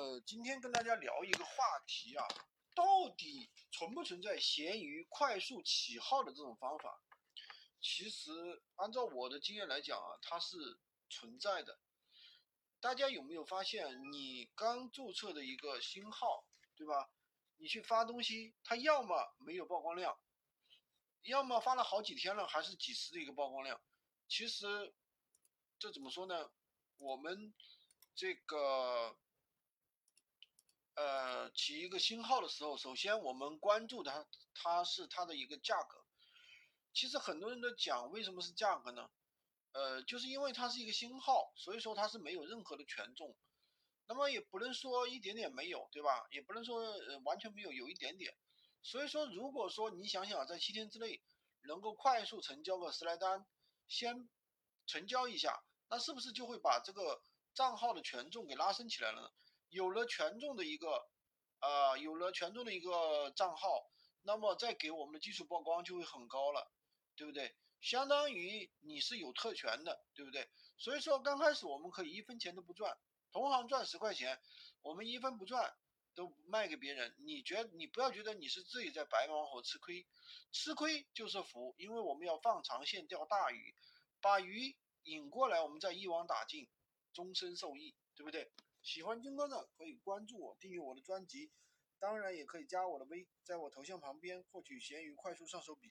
呃，今天跟大家聊一个话题啊，到底存不存在闲鱼快速起号的这种方法？其实按照我的经验来讲啊，它是存在的。大家有没有发现，你刚注册的一个新号，对吧？你去发东西，它要么没有曝光量，要么发了好几天了还是几十的一个曝光量。其实这怎么说呢？我们这个。起一个新号的时候，首先我们关注它，它是它的一个价格。其实很多人都讲，为什么是价格呢？呃，就是因为它是一个新号，所以说它是没有任何的权重。那么也不能说一点点没有，对吧？也不能说呃完全没有，有一点点。所以说，如果说你想想在七天之内能够快速成交个十来单，先成交一下，那是不是就会把这个账号的权重给拉升起来了呢？有了权重的一个，呃，有了权重的一个账号，那么再给我们的基础曝光就会很高了，对不对？相当于你是有特权的，对不对？所以说刚开始我们可以一分钱都不赚，同行赚十块钱，我们一分不赚都卖给别人。你觉你不要觉得你是自己在白忙活吃亏，吃亏就是福，因为我们要放长线钓大鱼，把鱼引过来，我们再一网打尽，终身受益，对不对？喜欢军哥的可以关注我，订阅我的专辑，当然也可以加我的微，在我头像旁边获取闲鱼快速上手笔记。